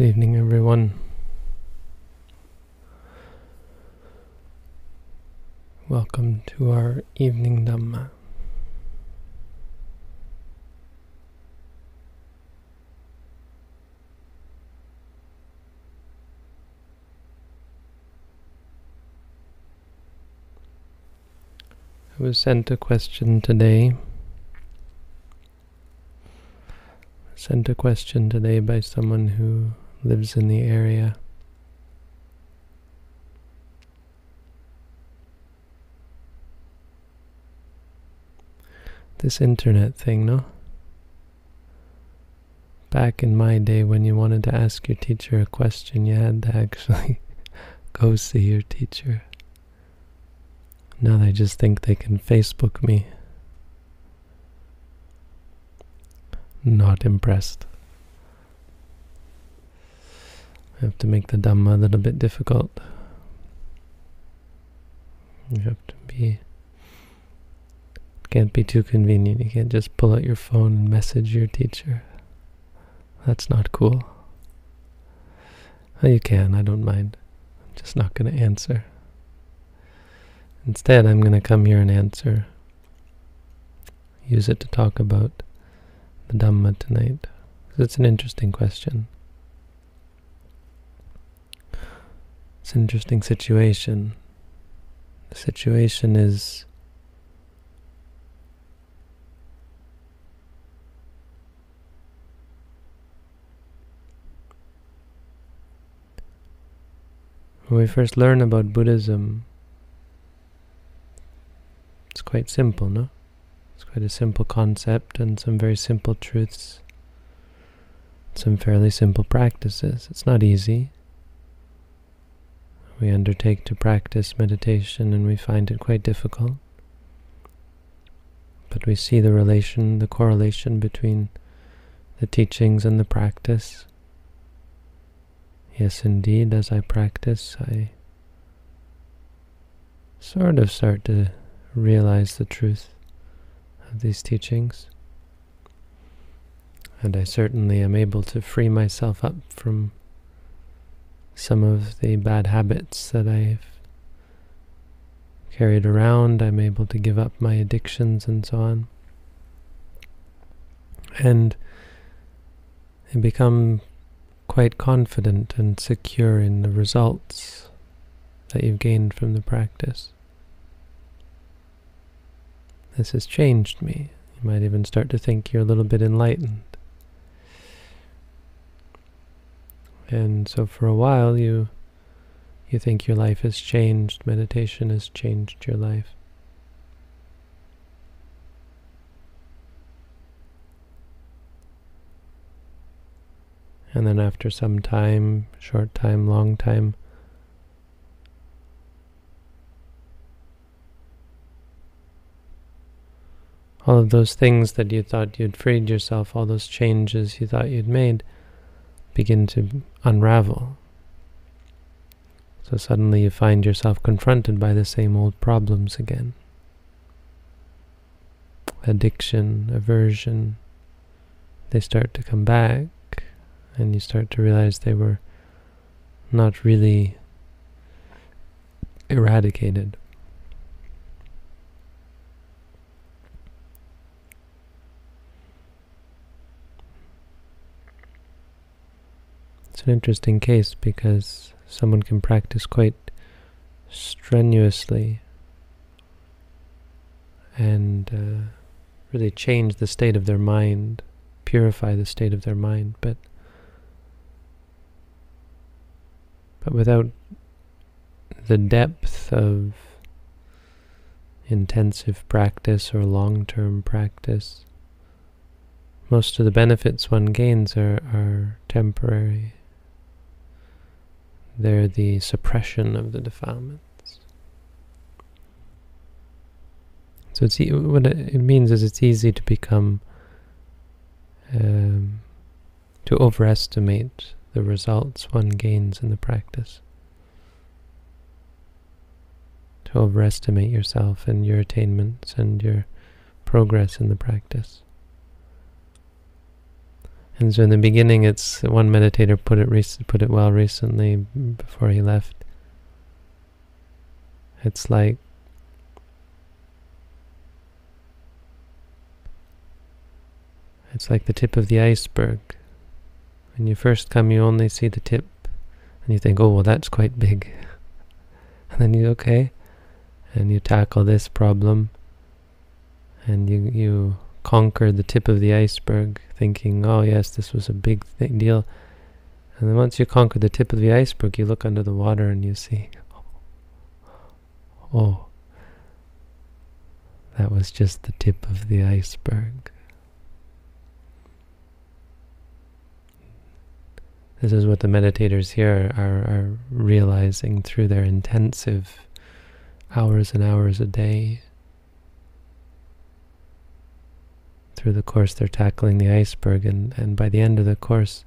Good evening, everyone. Welcome to our evening Dhamma. I was sent a question today. Sent a question today by someone who lives in the area. This internet thing, no? Back in my day when you wanted to ask your teacher a question, you had to actually go see your teacher. Now they just think they can Facebook me. Not impressed. I have to make the Dhamma a little bit difficult. You have to be can't be too convenient. You can't just pull out your phone and message your teacher. That's not cool. Well, you can, I don't mind. I'm just not going to answer. Instead, I'm going to come here and answer. Use it to talk about the Dhamma tonight. It's an interesting question. It's an interesting situation. The situation is When we first learn about Buddhism, it's quite simple, no? It's quite a simple concept and some very simple truths, some fairly simple practices. It's not easy. We undertake to practice meditation and we find it quite difficult. But we see the relation, the correlation between the teachings and the practice. Yes, indeed, as I practice, I sort of start to realize the truth of these teachings. And I certainly am able to free myself up from some of the bad habits that I've carried around. I'm able to give up my addictions and so on. And I become quite confident and secure in the results that you've gained from the practice. This has changed me. You might even start to think you're a little bit enlightened. And so for a while you you think your life has changed, meditation has changed your life. And then after some time, short time, long time, all of those things that you thought you'd freed yourself, all those changes you thought you'd made, begin to unravel. So suddenly you find yourself confronted by the same old problems again. Addiction, aversion, they start to come back and you start to realize they were not really eradicated. It's an interesting case because someone can practice quite strenuously and uh, really change the state of their mind, purify the state of their mind, but but without the depth of intensive practice or long-term practice, most of the benefits one gains are, are temporary. They're the suppression of the defilements. So it's e what it means is it's easy to become um, to overestimate the results one gains in the practice. To overestimate yourself and your attainments and your progress in the practice. And so in the beginning, it's one meditator put it put it well recently before he left. It's like it's like the tip of the iceberg. When you first come, you only see the tip, and you think, "Oh, well, that's quite big." and then you okay, and you tackle this problem, and you you conquer the tip of the iceberg, thinking, oh yes, this was a big deal. And then once you conquer the tip of the iceberg, you look under the water and you see, oh, oh, that was just the tip of the iceberg. This is what the meditators here are, are realizing through their intensive hours and hours a day through the course they're tackling the iceberg and, and by the end of the course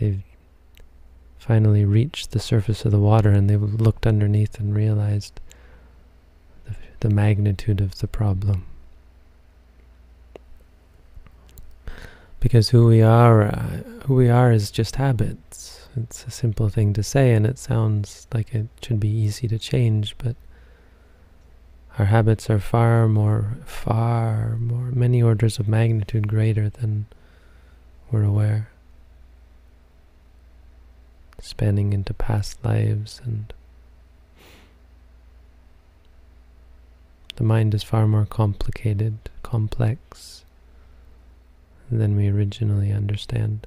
they've finally reached the surface of the water and they've looked underneath and realized the, the magnitude of the problem. Because who we are, uh, who we are is just habits. It's a simple thing to say and it sounds like it should be easy to change, but our habits are far more, far more, many orders of magnitude greater than we're aware. Spanning into past lives and the mind is far more complicated, complex than we originally understand.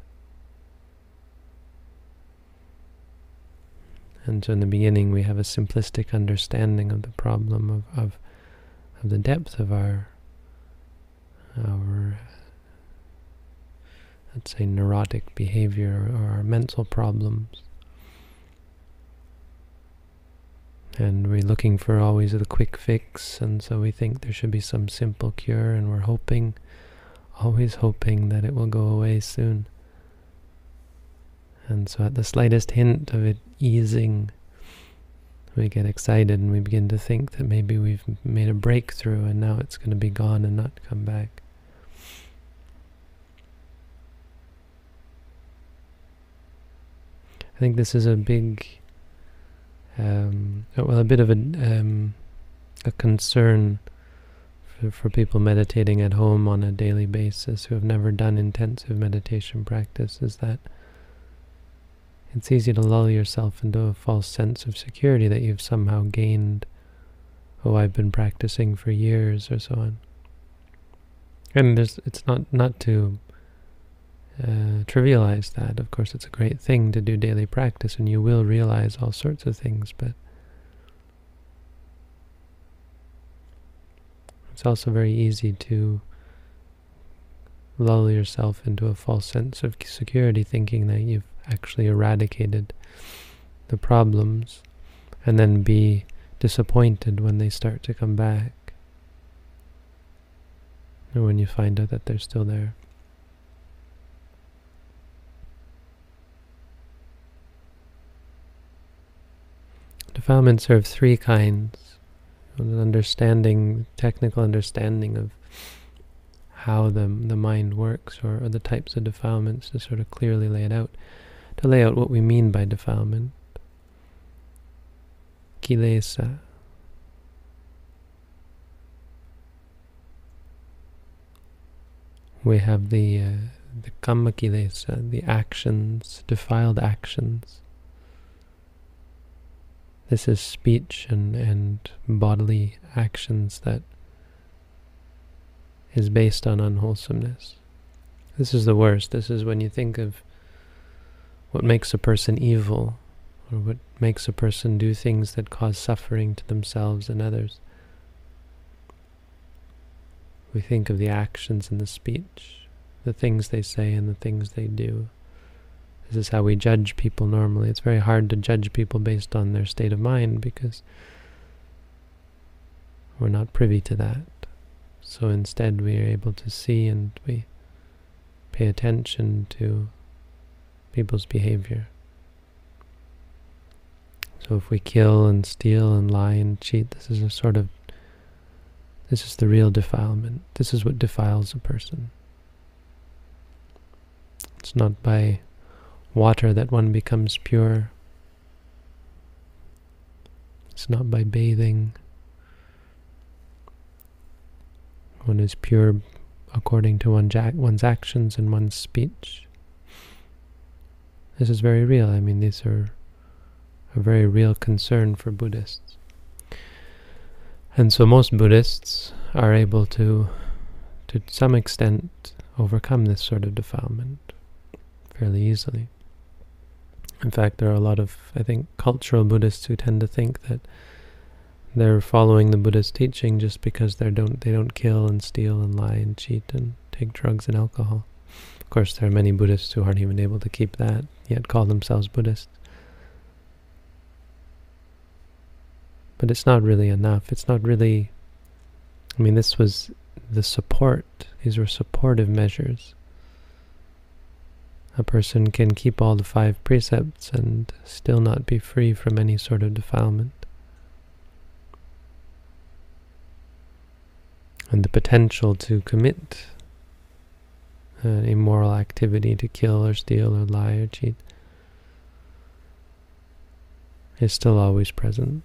And so in the beginning we have a simplistic understanding of the problem of, of, of the depth of our, our let's say neurotic behavior or our mental problems. And we're looking for always the quick fix, and so we think there should be some simple cure, and we're hoping, always hoping that it will go away soon. And so at the slightest hint of it easing, we get excited and we begin to think that maybe we've made a breakthrough and now it's going to be gone and not come back. I think this is a big, um, well, a bit of a, um, a concern for, for people meditating at home on a daily basis who have never done intensive meditation practice is that it's easy to lull yourself into a false sense of security that you've somehow gained. Oh, I've been practicing for years or so on. And it's not, not to uh, trivialize that. Of course, it's a great thing to do daily practice and you will realize all sorts of things, but it's also very easy to lull yourself into a false sense of security thinking that you've actually eradicated the problems and then be disappointed when they start to come back or when you find out that they're still there. Defilements are of three kinds. An understanding, technical understanding of how the, the mind works or, or the types of defilements to sort of clearly lay it out to lay out what we mean by defilement. Kilesa. We have the uh, the kamma kilesa, the actions, defiled actions. This is speech and, and bodily actions that is based on unwholesomeness. This is the worst. This is when you think of what makes a person evil, or what makes a person do things that cause suffering to themselves and others. We think of the actions and the speech, the things they say and the things they do. This is how we judge people normally. It's very hard to judge people based on their state of mind because we're not privy to that. So instead we are able to see and we pay attention to people's behavior. So if we kill and steal and lie and cheat, this is a sort of, this is the real defilement. This is what defiles a person. It's not by water that one becomes pure. It's not by bathing. One is pure according to one's actions and one's speech. This is very real. I mean, these are a very real concern for Buddhists. And so most Buddhists are able to, to some extent, overcome this sort of defilement fairly easily. In fact, there are a lot of, I think, cultural Buddhists who tend to think that they're following the Buddha's teaching just because they don't they don't kill and steal and lie and cheat and take drugs and alcohol. Of course, there are many Buddhists who aren't even able to keep that, yet call themselves Buddhists. But it's not really enough. It's not really... I mean, this was the support. These were supportive measures. A person can keep all the five precepts and still not be free from any sort of defilement. And the potential to commit an immoral activity, to kill or steal or lie or cheat, is still always present.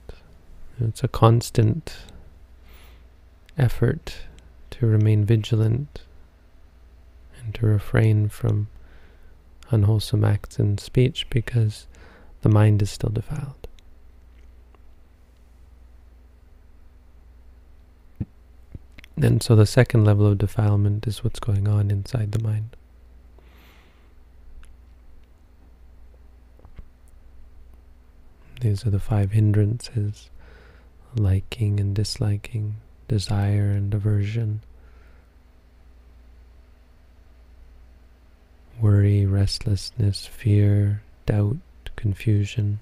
It's a constant effort to remain vigilant and to refrain from unwholesome acts and speech because the mind is still defiled. And so the second level of defilement is what's going on inside the mind. These are the five hindrances liking and disliking, desire and aversion, worry, restlessness, fear, doubt, confusion,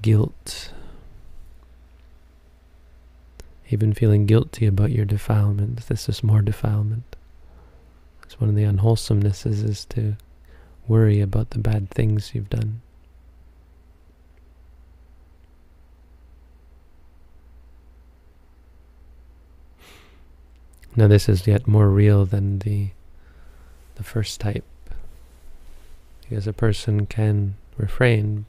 guilt, even feeling guilty about your defilement. This is more defilement. It's one of the unwholesomenesses is to worry about the bad things you've done. Now this is yet more real than the the first type. Because a person can refrain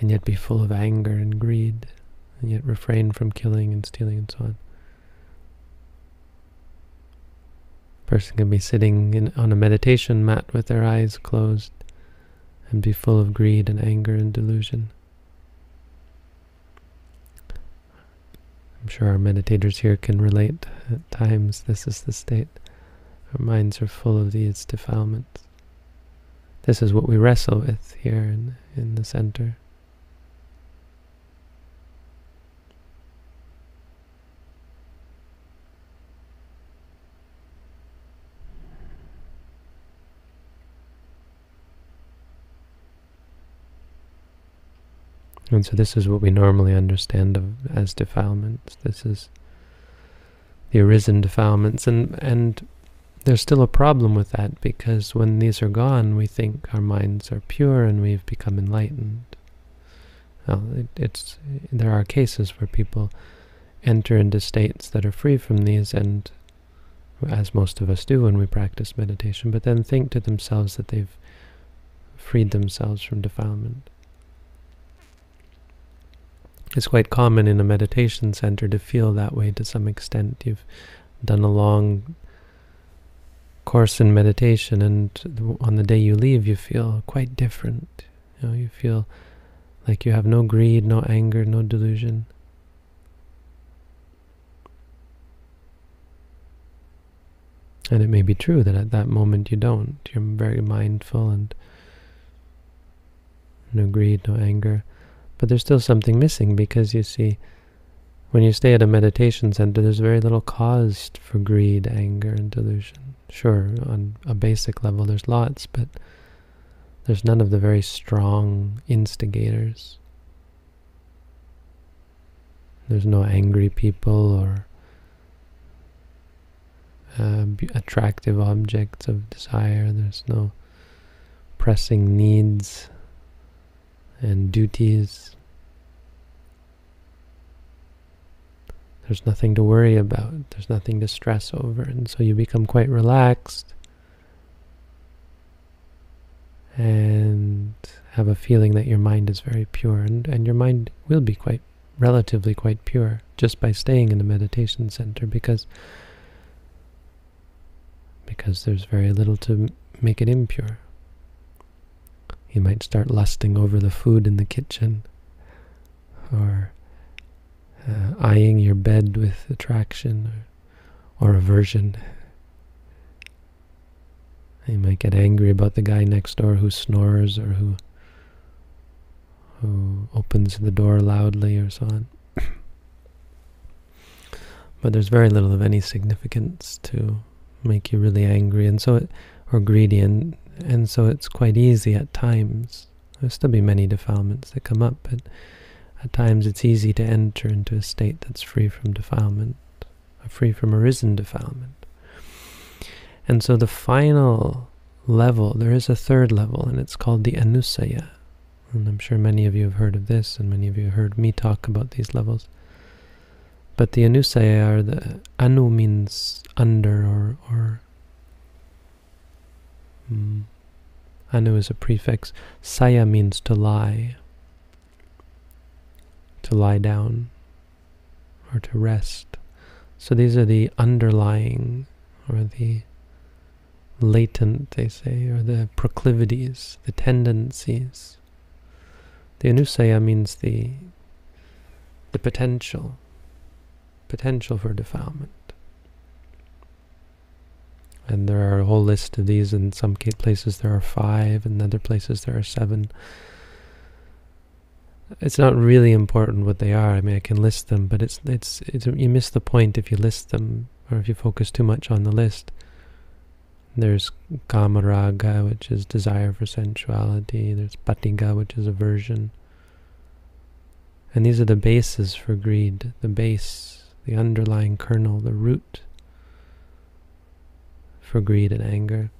and yet be full of anger and greed, and yet refrain from killing and stealing and so on. A person can be sitting in, on a meditation mat with their eyes closed and be full of greed and anger and delusion. I'm sure our meditators here can relate at times this is the state. Our minds are full of these defilements. This is what we wrestle with here in, in the center. And so this is what we normally understand of, as defilements. This is the arisen defilements. And, and there's still a problem with that because when these are gone, we think our minds are pure and we've become enlightened. Well, it, it's there are cases where people enter into states that are free from these and as most of us do when we practice meditation, but then think to themselves that they've freed themselves from defilement. It's quite common in a meditation center to feel that way to some extent. You've done a long course in meditation and on the day you leave you feel quite different. You know, you feel like you have no greed, no anger, no delusion. And it may be true that at that moment you don't. You're very mindful and no greed, no anger. But there's still something missing because you see, when you stay at a meditation center, there's very little cause for greed, anger, and delusion. Sure, on a basic level there's lots, but there's none of the very strong instigators. There's no angry people or uh, attractive objects of desire. There's no pressing needs and duties. There's nothing to worry about. There's nothing to stress over. And so you become quite relaxed. and have a feeling that your mind is very pure and, and your mind will be quite relatively quite pure just by staying in a meditation center because because there's very little to make it impure. You might start lusting over the food in the kitchen or uh, eyeing your bed with attraction or, or aversion. You might get angry about the guy next door who snores or who who opens the door loudly or so on. but there's very little of any significance to make you really angry and so it, or greedy and and so it's quite easy at times. There'll still be many defilements that come up, but at times it's easy to enter into a state that's free from defilement, free from arisen defilement. And so the final level, there is a third level, and it's called the Anusaya. And I'm sure many of you have heard of this, and many of you have heard me talk about these levels. But the Anusaya are the Anu means under or or mm, Anu is a prefix. Saya means to lie, to lie down, or to rest. So these are the underlying, or the latent, they say, or the proclivities, the tendencies. The anusaya means the the potential, potential for defilement. And there are a whole list of these. In some places there are five, in other places there are seven. It's not really important what they are. I mean, I can list them, but it's it's, it's you miss the point if you list them or if you focus too much on the list. There's kamaraga, which is desire for sensuality. There's patigha, which is aversion. And these are the bases for greed, the base, the underlying kernel, the root for greed and anger.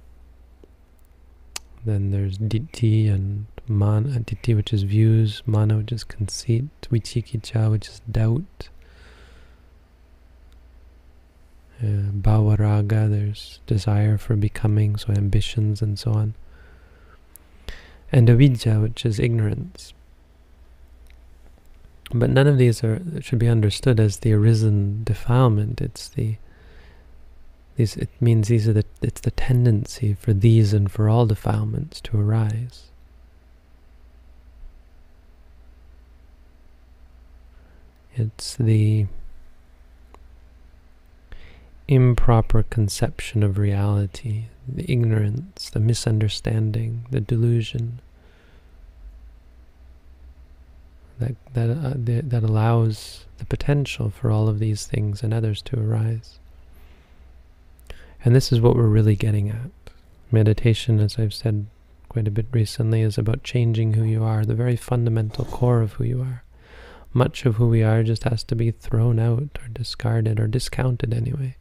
Then there's ditthi and mana, ditthi which is views, mana which is conceit, vicikiccha which is doubt, uh, bhavaraga, there's desire for becoming, so ambitions and so on. And avidya, which is ignorance. But none of these are should be understood as the arisen defilement. It's the these it means these are the it's the tendency for these and for all defilements to arise. It's the improper conception of reality, the ignorance, the misunderstanding, the delusion that that uh, the, that allows the potential for all of these things and others to arise. And this is what we're really getting at. Meditation, as I've said quite a bit recently, is about changing who you are, the very fundamental core of who you are. Much of who we are just has to be thrown out or discarded or discounted anyway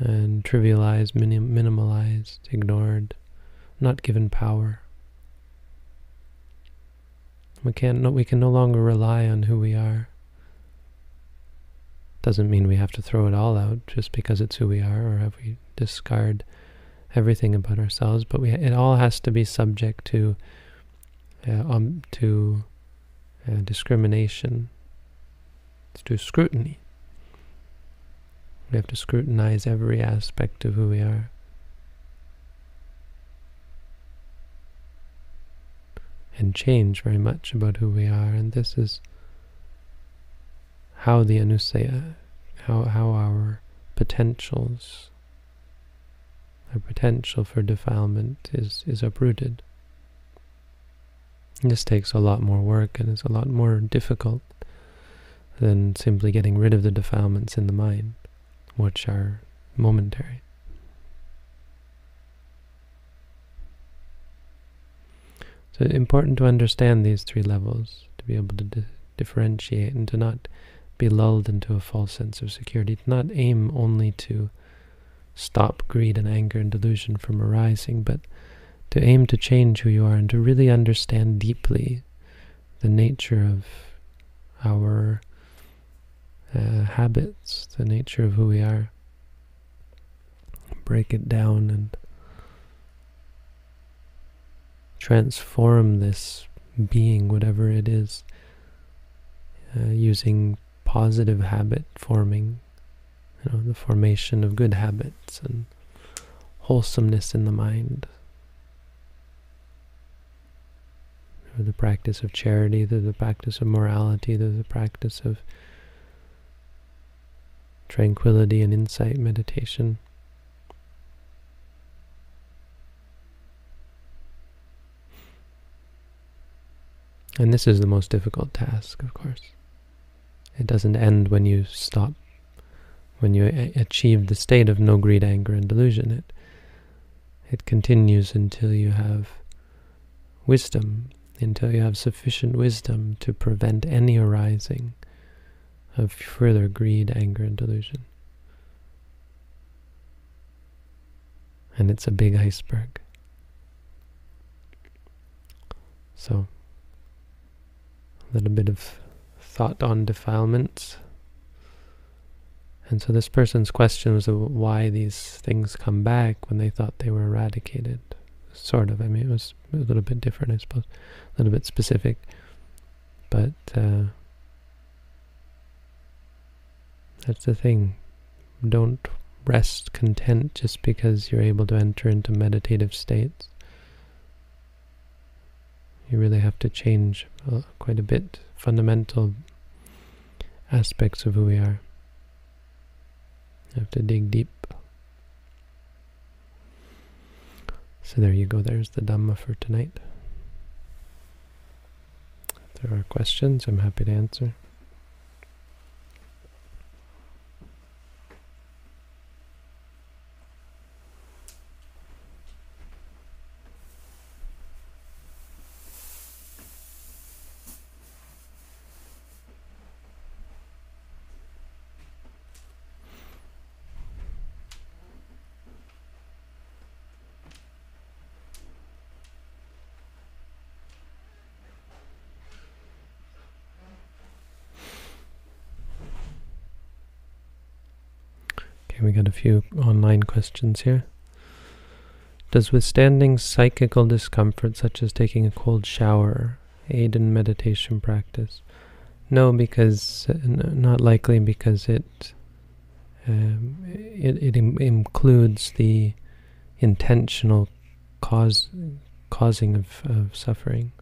and trivialized, minim minimalized, ignored, not given power. We can't. No, we can no longer rely on who we are. Doesn't mean we have to throw it all out just because it's who we are, or have we discard everything about ourselves. But we, it all has to be subject to, uh, um, to uh, discrimination, to scrutiny. We have to scrutinize every aspect of who we are. And change very much about who we are. And this is how the anusaya, how, how our potentials, our potential for defilement is, is uprooted. This takes a lot more work and is a lot more difficult than simply getting rid of the defilements in the mind which are momentary. So it's important to understand these three levels, to be able to di differentiate and to not be lulled into a false sense of security, to not aim only to stop greed and anger and delusion from arising, but to aim to change who you are and to really understand deeply the nature of our uh, habits, the nature of who we are. Break it down and transform this being, whatever it is, uh, using positive habit forming, you know, the formation of good habits and wholesomeness in the mind. Through the practice of charity, through the practice of morality, through the practice of tranquility and insight meditation. And this is the most difficult task, of course. It doesn't end when you stop, when you achieve the state of no greed, anger, and delusion. It, it continues until you have wisdom, until you have sufficient wisdom to prevent any arising of further greed, anger, and delusion. And it's a big iceberg. So, a little bit of thought on defilements. And so this person's question was why these things come back when they thought they were eradicated. Sort of. I mean, it was a little bit different, I suppose. A little bit specific. But uh, that's the thing. Don't rest content just because you're able to enter into meditative states. You really have to change uh, quite a bit fundamental aspects of who we are. You have to dig deep. So there you go, there's the Dhamma for tonight. If there are questions, I'm happy to answer. Okay, we got a few online questions here. Does withstanding psychical discomfort, such as taking a cold shower, aid in meditation practice? No, because uh, not likely because it um, it, it Im includes the intentional cause causing of, of suffering,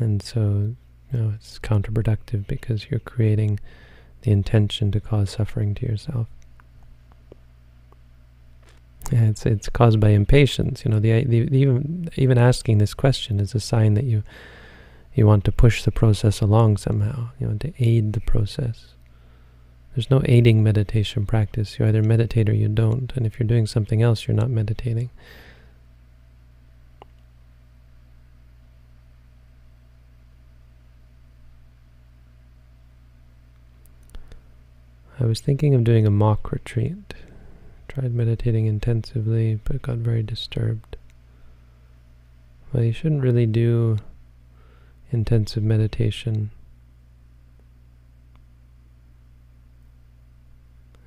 and so you know, it's counterproductive because you're creating the intention to cause suffering to yourself. Yeah, it's it's caused by impatience. You know, the, the, the, even even asking this question is a sign that you you want to push the process along somehow. You want to aid the process. There's no aiding meditation practice. You either meditate or you don't. And if you're doing something else, you're not meditating. I was thinking of doing a mock retreat. Tried meditating intensively, but got very disturbed. Well, you shouldn't really do intensive meditation.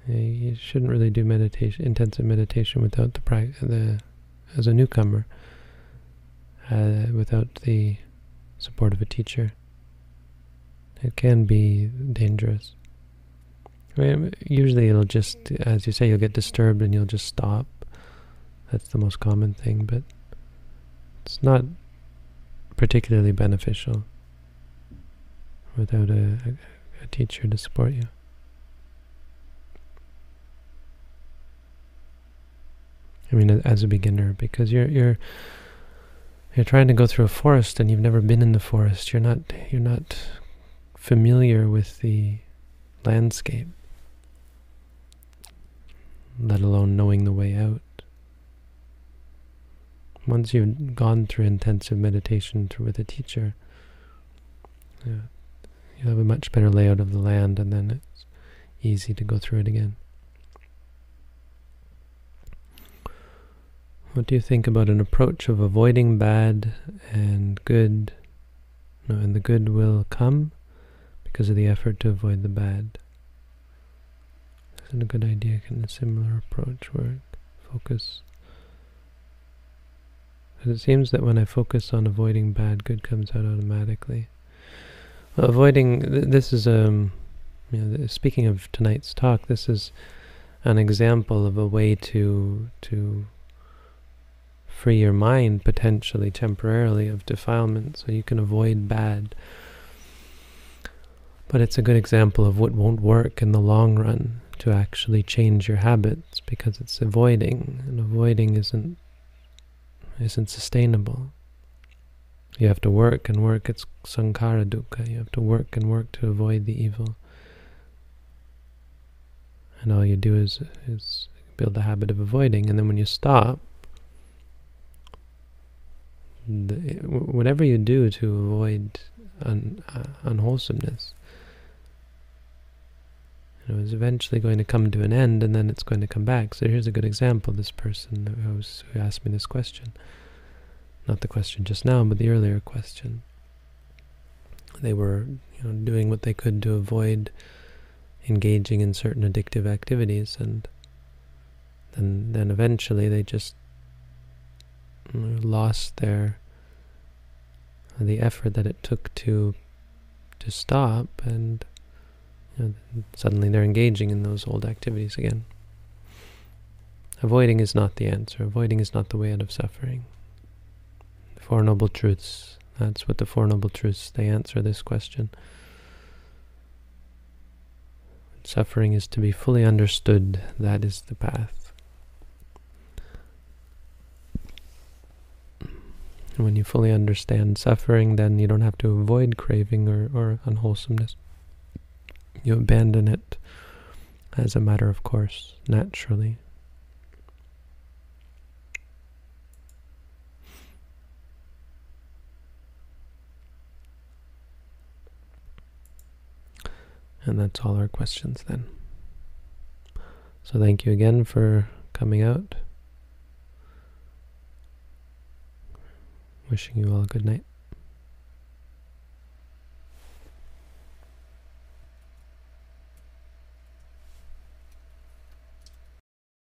You shouldn't really do meditation, intensive meditation without the the as a newcomer, uh, without the support of a teacher. It can be dangerous. I mean, usually it'll just, as you say, you'll get disturbed and you'll just stop. That's the most common thing, but it's not particularly beneficial without a, a, a teacher to support you. I mean, as a beginner, because you're you're you're trying to go through a forest and you've never been in the forest. You're not you're not familiar with the landscape let alone knowing the way out. Once you've gone through intensive meditation through with a teacher, yeah, you have a much better layout of the land and then it's easy to go through it again. What do you think about an approach of avoiding bad and good, no, and the good will come because of the effort to avoid the bad? Isn't a good idea? Can a similar approach work? Focus. Because it seems that when I focus on avoiding bad, good comes out automatically. Well, avoiding, th this is, um, you know, speaking of tonight's talk, this is an example of a way to, to free your mind potentially temporarily of defilement so you can avoid bad. But it's a good example of what won't work in the long run to actually change your habits because it's avoiding and avoiding isn't isn't sustainable. You have to work and work. It's sankhara dukkha. You have to work and work to avoid the evil. And all you do is, is build the habit of avoiding. And then when you stop, the, whatever you do to avoid un, uh, unwholesomeness, you know, is eventually going to come to an end and then it's going to come back. So here's a good example. This person who, was, who asked me this question, not the question just now, but the earlier question. They were you know, doing what they could to avoid engaging in certain addictive activities and then, then eventually they just lost their the effort that it took to to stop and you know, suddenly they're engaging in those old activities again. Avoiding is not the answer. Avoiding is not the way out of suffering. The Four Noble Truths, that's what the Four Noble Truths, they answer this question. Suffering is to be fully understood. That is the path. And when you fully understand suffering, then you don't have to avoid craving or, or unwholesomeness you abandon it as a matter of course, naturally. And that's all our questions then. So thank you again for coming out. Wishing you all a good night.